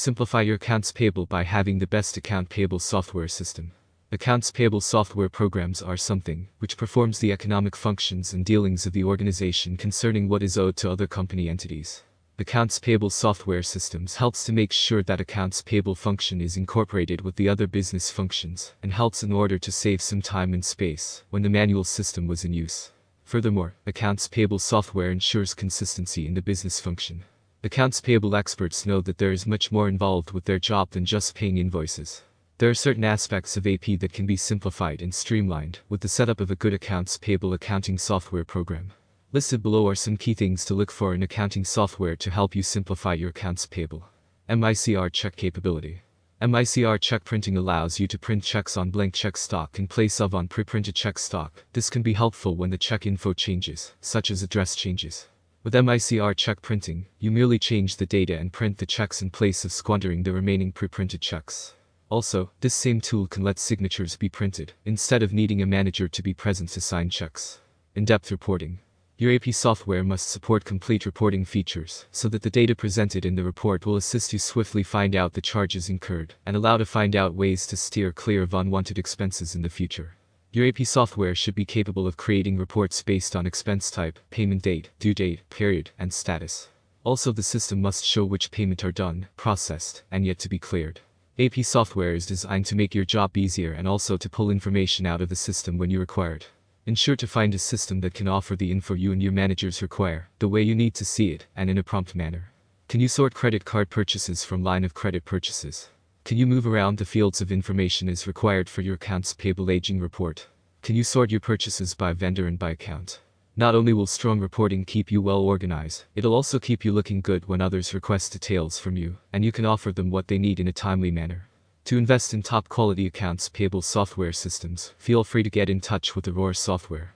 Simplify your accounts payable by having the best account payable software system. Accounts payable software programs are something which performs the economic functions and dealings of the organization concerning what is owed to other company entities. Accounts payable software systems helps to make sure that accounts payable function is incorporated with the other business functions and helps in order to save some time and space when the manual system was in use. Furthermore, accounts payable software ensures consistency in the business function. Accounts payable experts know that there is much more involved with their job than just paying invoices. There are certain aspects of AP that can be simplified and streamlined with the setup of a good accounts payable accounting software program. Listed below are some key things to look for in accounting software to help you simplify your accounts payable. MICR check capability. MICR check printing allows you to print checks on blank check stock in place of on pre-printed check stock. This can be helpful when the check info changes, such as address changes. With MICR check printing, you merely change the data and print the checks in place of squandering the remaining pre-printed checks. Also, this same tool can let signatures be printed, instead of needing a manager to be present to sign checks. In-depth reporting. Your AP software must support complete reporting features, so that the data presented in the report will assist you swiftly find out the charges incurred, and allow to find out ways to steer clear of unwanted expenses in the future. Your AP software should be capable of creating reports based on expense type, payment date, due date, period, and status. Also the system must show which payment are done, processed, and yet to be cleared. AP software is designed to make your job easier and also to pull information out of the system when you require it. Ensure to find a system that can offer the info you and your managers require, the way you need to see it, and in a prompt manner. Can you sort credit card purchases from line of credit purchases? Can you move around the fields of information as required for your accounts payable aging report? Can you sort your purchases by vendor and by account? Not only will strong reporting keep you well organized, it'll also keep you looking good when others request details from you, and you can offer them what they need in a timely manner. To invest in top quality accounts payable software systems, feel free to get in touch with Aurora Software.